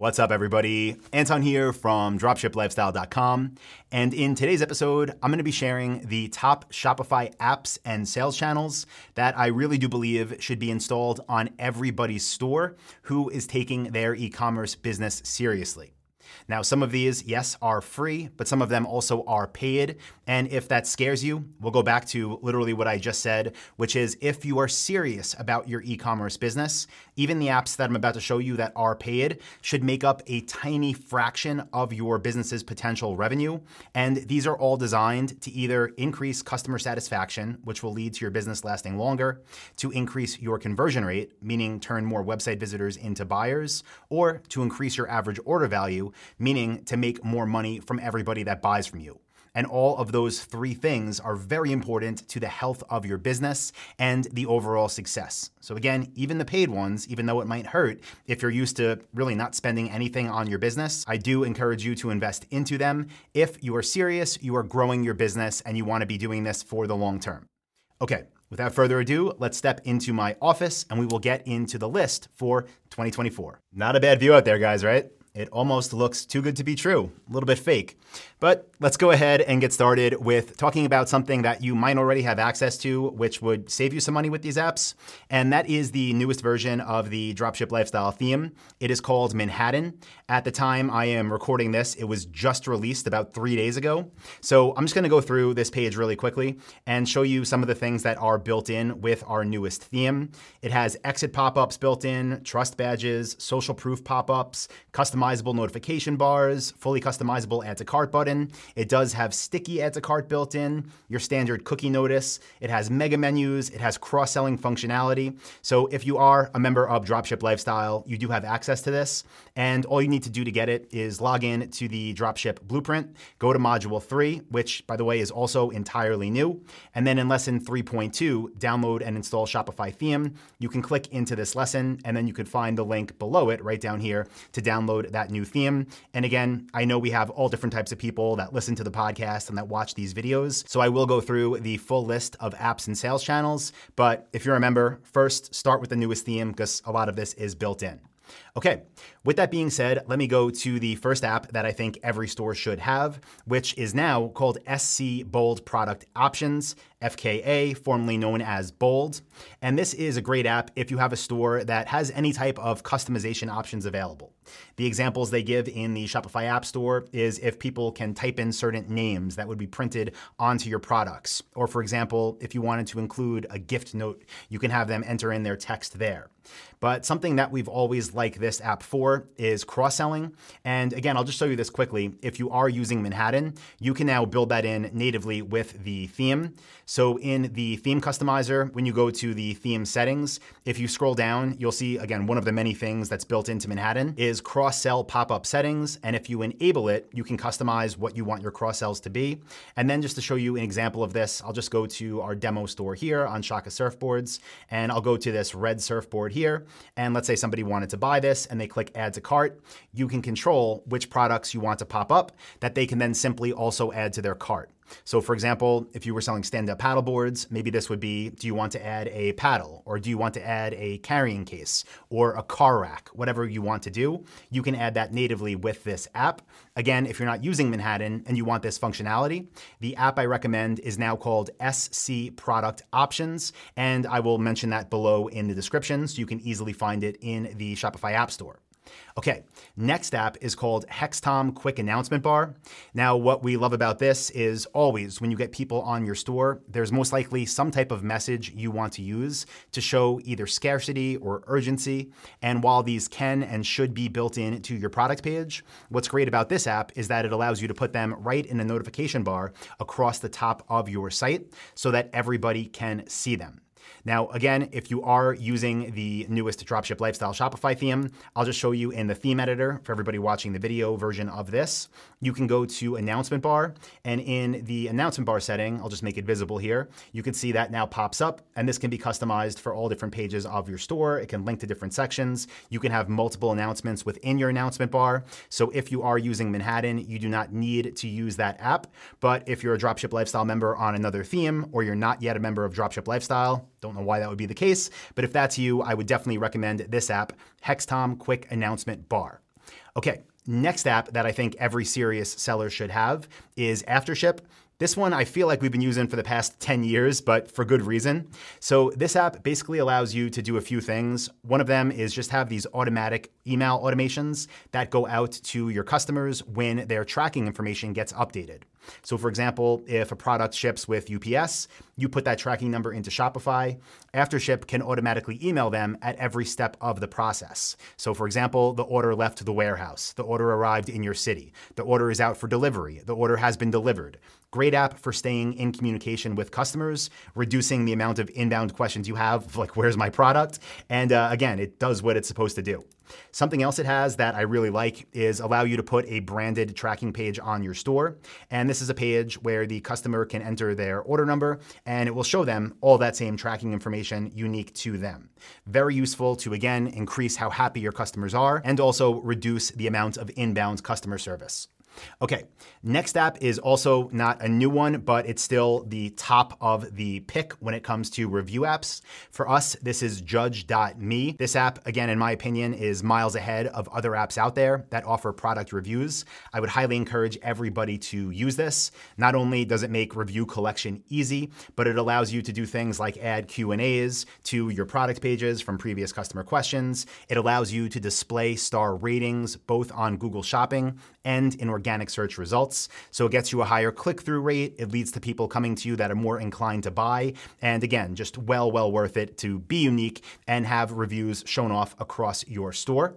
What's up, everybody? Anton here from dropshiplifestyle.com. And in today's episode, I'm going to be sharing the top Shopify apps and sales channels that I really do believe should be installed on everybody's store who is taking their e commerce business seriously. Now, some of these, yes, are free, but some of them also are paid. And if that scares you, we'll go back to literally what I just said, which is if you are serious about your e commerce business, even the apps that I'm about to show you that are paid should make up a tiny fraction of your business's potential revenue. And these are all designed to either increase customer satisfaction, which will lead to your business lasting longer, to increase your conversion rate, meaning turn more website visitors into buyers, or to increase your average order value, meaning to make more money from everybody that buys from you. And all of those three things are very important to the health of your business and the overall success. So, again, even the paid ones, even though it might hurt, if you're used to really not spending anything on your business, I do encourage you to invest into them if you are serious, you are growing your business, and you want to be doing this for the long term. Okay, without further ado, let's step into my office and we will get into the list for 2024. Not a bad view out there, guys, right? It almost looks too good to be true, a little bit fake. But let's go ahead and get started with talking about something that you might already have access to, which would save you some money with these apps. And that is the newest version of the Dropship Lifestyle theme. It is called Manhattan. At the time I am recording this, it was just released about three days ago. So I'm just gonna go through this page really quickly and show you some of the things that are built in with our newest theme. It has exit pop ups built in, trust badges, social proof pop ups, customizable notification bars, fully customizable add to cart button. It does have sticky add to cart built in, your standard cookie notice. It has mega menus. It has cross selling functionality. So if you are a member of Dropship Lifestyle, you do have access to this. And all you need to do to get it is log in to the Dropship Blueprint, go to Module 3, which, by the way, is also entirely new. And then in Lesson 3.2, download and install Shopify theme. You can click into this lesson, and then you could find the link below it right down here to download that new theme. And again, I know we have all different types of people that listen to the podcast and that watch these videos. So I will go through the full list of apps and sales channels. But if you're a member, first start with the newest theme because a lot of this is built in. Okay, with that being said, let me go to the first app that I think every store should have, which is now called SC Bold Product Options, FKA, formerly known as Bold. And this is a great app if you have a store that has any type of customization options available. The examples they give in the Shopify App Store is if people can type in certain names that would be printed onto your products. Or, for example, if you wanted to include a gift note, you can have them enter in their text there. But something that we've always liked this app for is cross selling. And again, I'll just show you this quickly. If you are using Manhattan, you can now build that in natively with the theme. So in the theme customizer, when you go to the theme settings, if you scroll down, you'll see again, one of the many things that's built into Manhattan is cross sell pop up settings. And if you enable it, you can customize what you want your cross sells to be. And then just to show you an example of this, I'll just go to our demo store here on Shaka Surfboards, and I'll go to this red surfboard here. And let's say somebody wanted to buy this and they click add to cart. You can control which products you want to pop up that they can then simply also add to their cart. So, for example, if you were selling stand up paddle boards, maybe this would be do you want to add a paddle or do you want to add a carrying case or a car rack, whatever you want to do, you can add that natively with this app. Again, if you're not using Manhattan and you want this functionality, the app I recommend is now called SC Product Options, and I will mention that below in the description so you can easily find it in the Shopify App Store. Okay, next app is called Hextom Quick Announcement Bar. Now, what we love about this is always when you get people on your store, there's most likely some type of message you want to use to show either scarcity or urgency. And while these can and should be built into your product page, what's great about this app is that it allows you to put them right in the notification bar across the top of your site so that everybody can see them. Now, again, if you are using the newest Dropship Lifestyle Shopify theme, I'll just show you in the theme editor for everybody watching the video version of this. You can go to announcement bar, and in the announcement bar setting, I'll just make it visible here. You can see that now pops up, and this can be customized for all different pages of your store. It can link to different sections. You can have multiple announcements within your announcement bar. So if you are using Manhattan, you do not need to use that app. But if you're a Dropship Lifestyle member on another theme, or you're not yet a member of Dropship Lifestyle, don't know why that would be the case, but if that's you, I would definitely recommend this app, Hextom Quick Announcement Bar. Okay, next app that I think every serious seller should have is AfterShip. This one I feel like we've been using for the past 10 years, but for good reason. So, this app basically allows you to do a few things. One of them is just have these automatic email automations that go out to your customers when their tracking information gets updated. So, for example, if a product ships with UPS, you put that tracking number into Shopify. AfterShip can automatically email them at every step of the process. So, for example, the order left the warehouse, the order arrived in your city, the order is out for delivery, the order has been delivered. Great app for staying in communication with customers, reducing the amount of inbound questions you have, like, where's my product? And uh, again, it does what it's supposed to do. Something else it has that I really like is allow you to put a branded tracking page on your store. And this is a page where the customer can enter their order number and it will show them all that same tracking information unique to them. Very useful to, again, increase how happy your customers are and also reduce the amount of inbound customer service. Okay, next app is also not a new one, but it's still the top of the pick when it comes to review apps. For us, this is Judge.me. This app, again, in my opinion, is miles ahead of other apps out there that offer product reviews. I would highly encourage everybody to use this. Not only does it make review collection easy, but it allows you to do things like add Q&As to your product pages from previous customer questions. It allows you to display star ratings both on Google Shopping and in organic search results. So it gets you a higher click through rate. It leads to people coming to you that are more inclined to buy. And again, just well, well worth it to be unique and have reviews shown off across your store.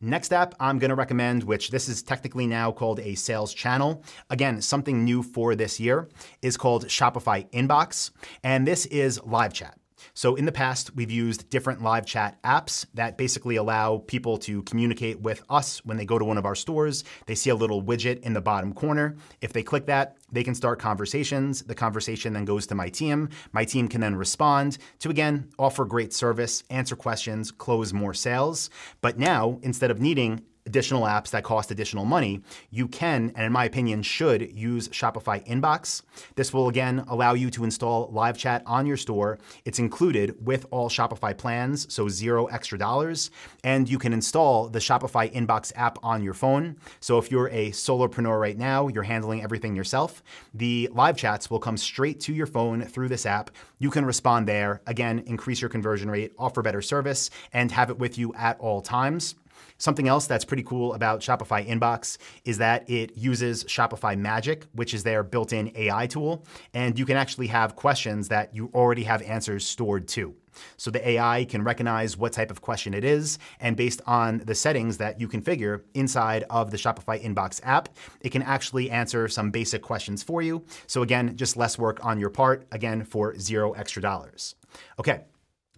Next app I'm going to recommend, which this is technically now called a sales channel. Again, something new for this year is called Shopify Inbox. And this is live chat. So in the past, we've used different live chat apps that basically allow people to communicate with us when they go to one of our stores. They see a little widget in the bottom corner. If they click that, they can start conversations. The conversation then goes to my team. My team can then respond to, again, offer great service, answer questions, close more sales. But now, instead of needing additional apps that cost additional money, you can, and in my opinion, should use Shopify Inbox. This will again allow you to install live chat on your store. It's included with all Shopify plans, so zero extra dollars. And you can install the Shopify Inbox app on your phone. So if you're a solopreneur right now, you're handling everything yourself, the live chats will come straight to your phone through this app. You can respond there, again, increase your conversion rate, offer better service, and have it with you at all times. Something else that's pretty cool about Shopify Inbox is that it uses Shopify Magic, which is their built in AI tool. And you can actually have questions that you already have answers stored to. So the AI can recognize what type of question it is, and based on the settings that you configure inside of the Shopify Inbox app, it can actually answer some basic questions for you. So again, just less work on your part, again, for zero extra dollars. Okay,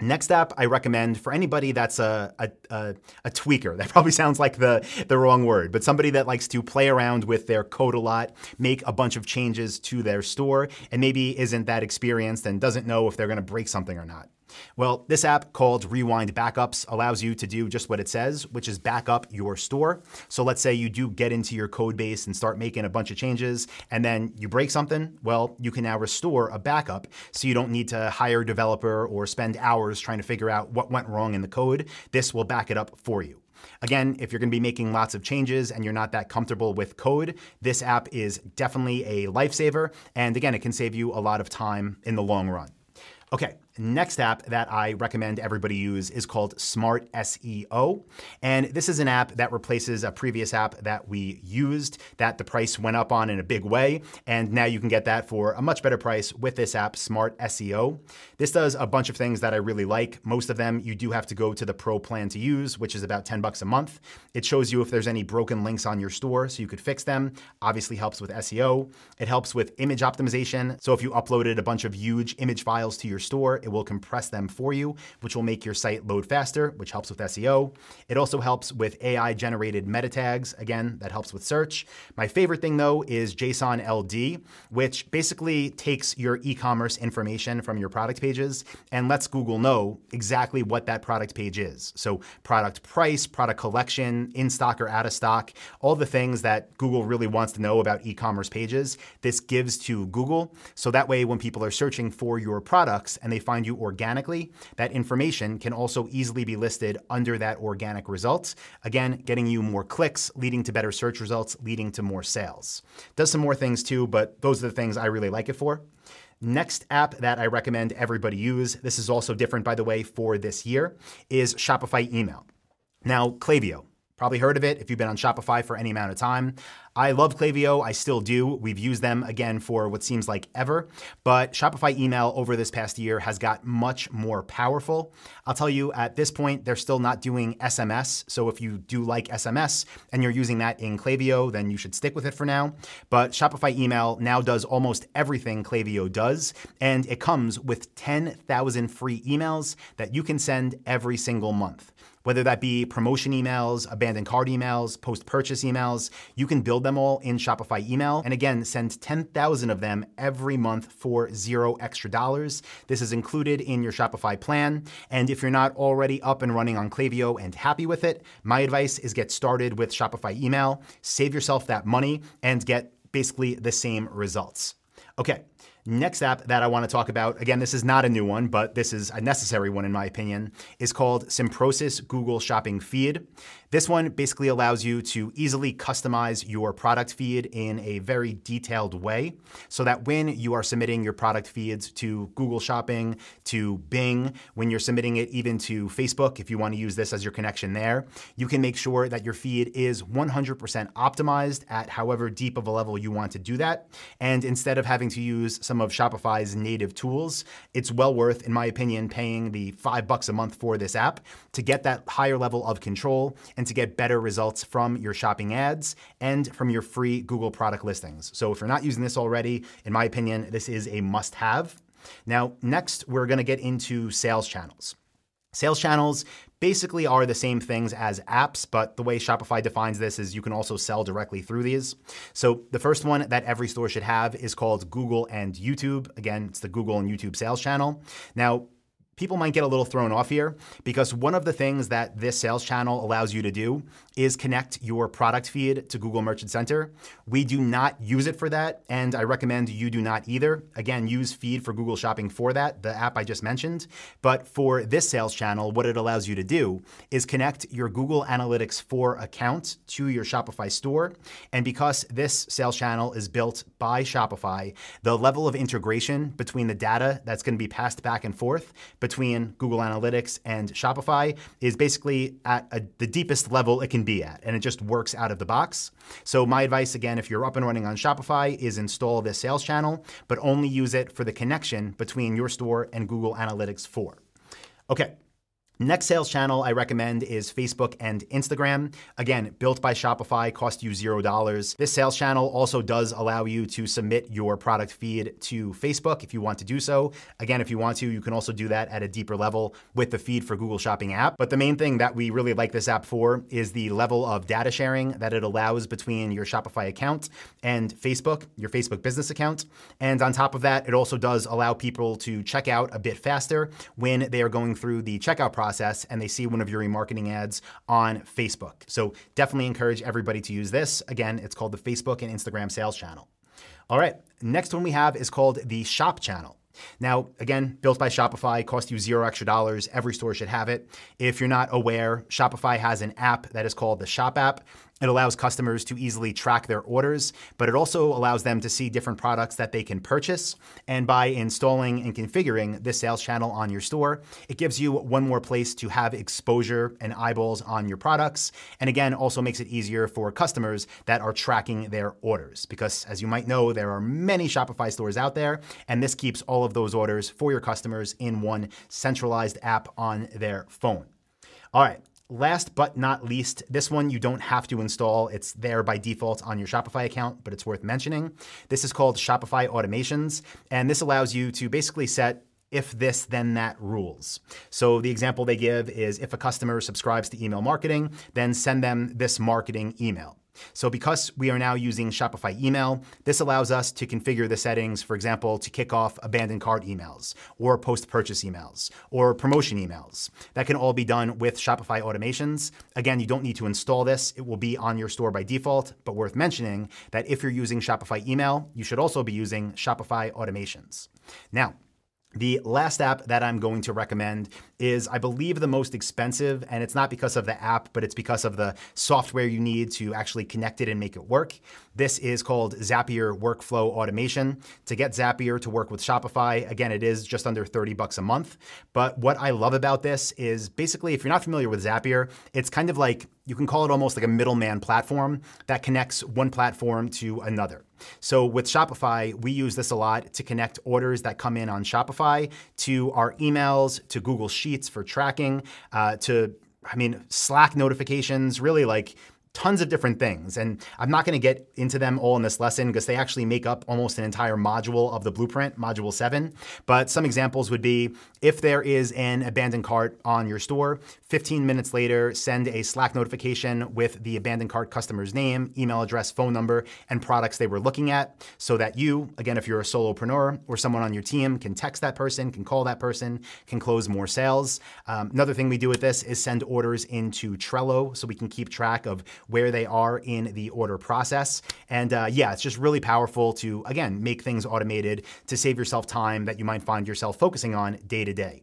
Next app I recommend for anybody that's a, a, a, a, tweaker. That probably sounds like the, the wrong word, but somebody that likes to play around with their code a lot, make a bunch of changes to their store, and maybe isn't that experienced and doesn't know if they're to break something or not. Well, this app called Rewind Backups allows you to do just what it says, which is back up your store. So let's say you do get into your code base and start making a bunch of changes, and then you break something. Well, you can now restore a backup so you don't need to hire a developer or spend hours trying to figure out what went wrong in the code. This will back it up for you. Again, if you're going to be making lots of changes and you're not that comfortable with code, this app is definitely a lifesaver. And again, it can save you a lot of time in the long run. Okay, next app that I recommend everybody use is called Smart SEO. And this is an app that replaces a previous app that we used that the price went up on in a big way. And now you can get that for a much better price with this app, Smart SEO. This does a bunch of things that I really like. Most of them you do have to go to the pro plan to use, which is about 10 bucks a month. It shows you if there's any broken links on your store so you could fix them. Obviously helps with SEO. It helps with image optimization. So if you uploaded a bunch of huge image files to your store, it will compress them for you, which will make your site load faster, which helps with SEO. It also helps with AI generated meta tags. Again, that helps with search. My favorite thing though is JSON LD, which basically takes your e commerce information from your product pages and lets Google know exactly what that product page is. So, product price, product collection, in stock or out of stock, all the things that Google really wants to know about e commerce pages, this gives to Google. So that way, when people are searching for your products and they find you organically, that information can also easily be listed under that organic result. Again, getting you more clicks, leading to better search results, leading to more sales. Does some more things too, but those are the things I really like it for. Next app that I recommend everybody use, this is also different by the way for this year, is Shopify Email. Now, Klaviyo, Probably heard of it if you've been on Shopify for any amount of time. I love Klaviyo. I still do. We've used them again for what seems like ever. But Shopify email over this past year has got much more powerful. I'll tell you at this point, they're still not doing SMS. So if you do like SMS and you're using that in Klaviyo, then you should stick with it for now. But Shopify email now does almost everything Klaviyo does. And it comes with 10,000 free emails that you can send every single month whether that be promotion emails, abandoned cart emails, post purchase emails. You can build them all in Shopify email. And again, send 10,000 of them every month for zero extra dollars. This is included in your Shopify plan. And if you're not already up and running on Klaviyo and happy with it, my advice is get started with Shopify email, save yourself that money, and get basically the same results. Okay, Next app that I want to talk about, again, this is not a new one, but this is a necessary one in my opinion, is called Simprosys Google Shopping Feed. This one basically allows you to easily customize your product feed in a very detailed way so that when you are submitting your product feeds to Google Shopping, to Bing, when you're submitting it even to Facebook, if you want to use this as your connection there, you can make sure that your feed is 100% optimized at however deep of a level you want to do that. And instead of having to use some of Shopify's native tools, it's well worth, in my opinion, paying the five bucks a month for this app to get that higher level of control and to get better results from your shopping ads and from your free Google product listings. So if you're not using this already, in my opinion, this is a must have. Now, next, we're to get into sales channels. Sales channels basically are the same things as apps, but the way Shopify defines this is you can also sell directly through these. So the first one that every store should have is called Google and YouTube. Again, it's the Google and YouTube sales channel. Now, people might get a little thrown off here because one of the things that this sales channel allows you to do is connect your product feed to Google Merchant Center. We do not use it for that, and I recommend you do not either. Again, use Feed for Google Shopping for that, the app I just mentioned. But for this sales channel, what it allows you to do is connect your Google Analytics 4 account to your Shopify store. And because this sales channel is built by Shopify, the level of integration between the data that's going to be passed back and forth between Google Analytics and Shopify is basically at a, the deepest level it can be at, and it just works out of the box. So, my advice again, if you're up and running on Shopify, is install this sales channel, but only use it for the connection between your store and Google Analytics 4. Okay, Next sales channel I recommend is Facebook and Instagram. Again, built by Shopify, cost you $0. This sales channel also does allow you to submit your product feed to Facebook if you want to do so. Again, if you want to, you can also do that at a deeper level with the feed for Google Shopping app. But the main thing that we really like this app for is the level of data sharing that it allows between your Shopify account and Facebook, your Facebook business account. And on top of that, it also does allow people to check out a bit faster when they are going through the checkout process process and they see one of your remarketing ads on Facebook. So definitely encourage everybody to use this. Again, it's called the Facebook and Instagram sales channel. All right, next one we have is called the shop channel. Now, again, built by Shopify, cost you zero extra dollars. Every store should have it. If you're not aware, Shopify has an app that is called the Shop app. It allows customers to easily track their orders, but it also allows them to see different products that they can purchase. And by installing and configuring this sales channel on your store, it gives you one more place to have exposure and eyeballs on your products. And again, also makes it easier for customers that are tracking their orders. Because as you might know, there are many Shopify stores out there, and this keeps all of those orders for your customers in one centralized app on their phone. All right, Last but not least, this one you don't have to install. It's there by default on your Shopify account, but it's worth mentioning. This is called Shopify Automations, and this allows you to basically set if this, then that rules. So the example they give is if a customer subscribes to email marketing, then send them this marketing email. So because we are now using Shopify email, this allows us to configure the settings, for example, to kick off abandoned cart emails or post-purchase emails or promotion emails. That can all be done with Shopify automations. Again, you don't need to install this. It will be on your store by default, but worth mentioning that if you're using Shopify email, you should also be using Shopify automations. Now, The last app that I'm going to recommend is, I believe, the most expensive, and it's not because of the app, but it's because of the software you need to actually connect it and make it work. This is called Zapier Workflow Automation. To get Zapier to work with Shopify, again, it is just under 30 bucks a month. But what I love about this is basically, if you're not familiar with Zapier, it's kind of like you can call it almost like a middleman platform that connects one platform to another. So with Shopify, we use this a lot to connect orders that come in on Shopify to our emails, to Google Sheets for tracking, uh, to I mean, Slack notifications, really like tons of different things. And I'm not going to get into them all in this lesson because they actually make up almost an entire module of the blueprint, module seven. But some examples would be if there is an abandoned cart on your store, 15 minutes later, send a Slack notification with the abandoned cart customer's name, email address, phone number, and products they were looking at so that you, again, if you're a solopreneur or someone on your team, can text that person, can call that person, can close more sales. Um, another thing we do with this is send orders into Trello so we can keep track of where they are in the order process. And uh, yeah, it's just really powerful to, again, make things automated to save yourself time that you might find yourself focusing on day to day.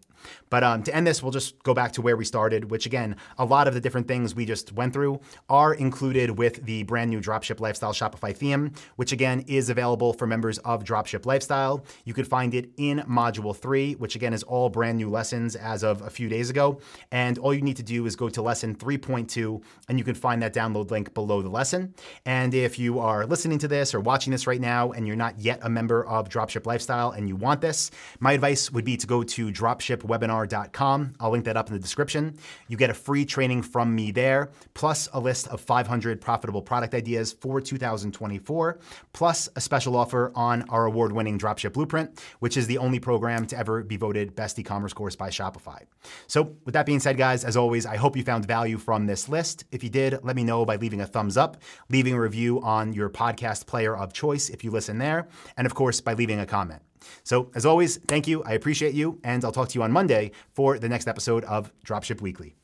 But um, to end this, we'll just go back to where we started, which again, a lot of the different things we just went through are included with the brand new Dropship Lifestyle Shopify theme, which again is available for members of Dropship Lifestyle. You could find it in Module 3, which again is all brand new lessons as of a few days ago. And all you need to do is go to lesson 3.2, and you can find that download link below the lesson. And if you are listening to this or watching this right now and you're not yet a member of Dropship Lifestyle and you want this, my advice would be to go to Dropship Web webinar.com. I'll link that up in the description. You get a free training from me there, plus a list of 500 profitable product ideas for 2024, plus a special offer on our award winning Dropship Blueprint, which is the only program to ever be voted best e commerce course by Shopify. So, with that being said, guys, as always, I hope you found value from this list. If you did, let me know by leaving a thumbs up, leaving a review on your podcast player of choice if you listen there, and of course, by leaving a comment. So, as always, thank you. I appreciate you. And I'll talk to you on Monday for the next episode of Dropship Weekly.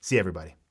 See everybody.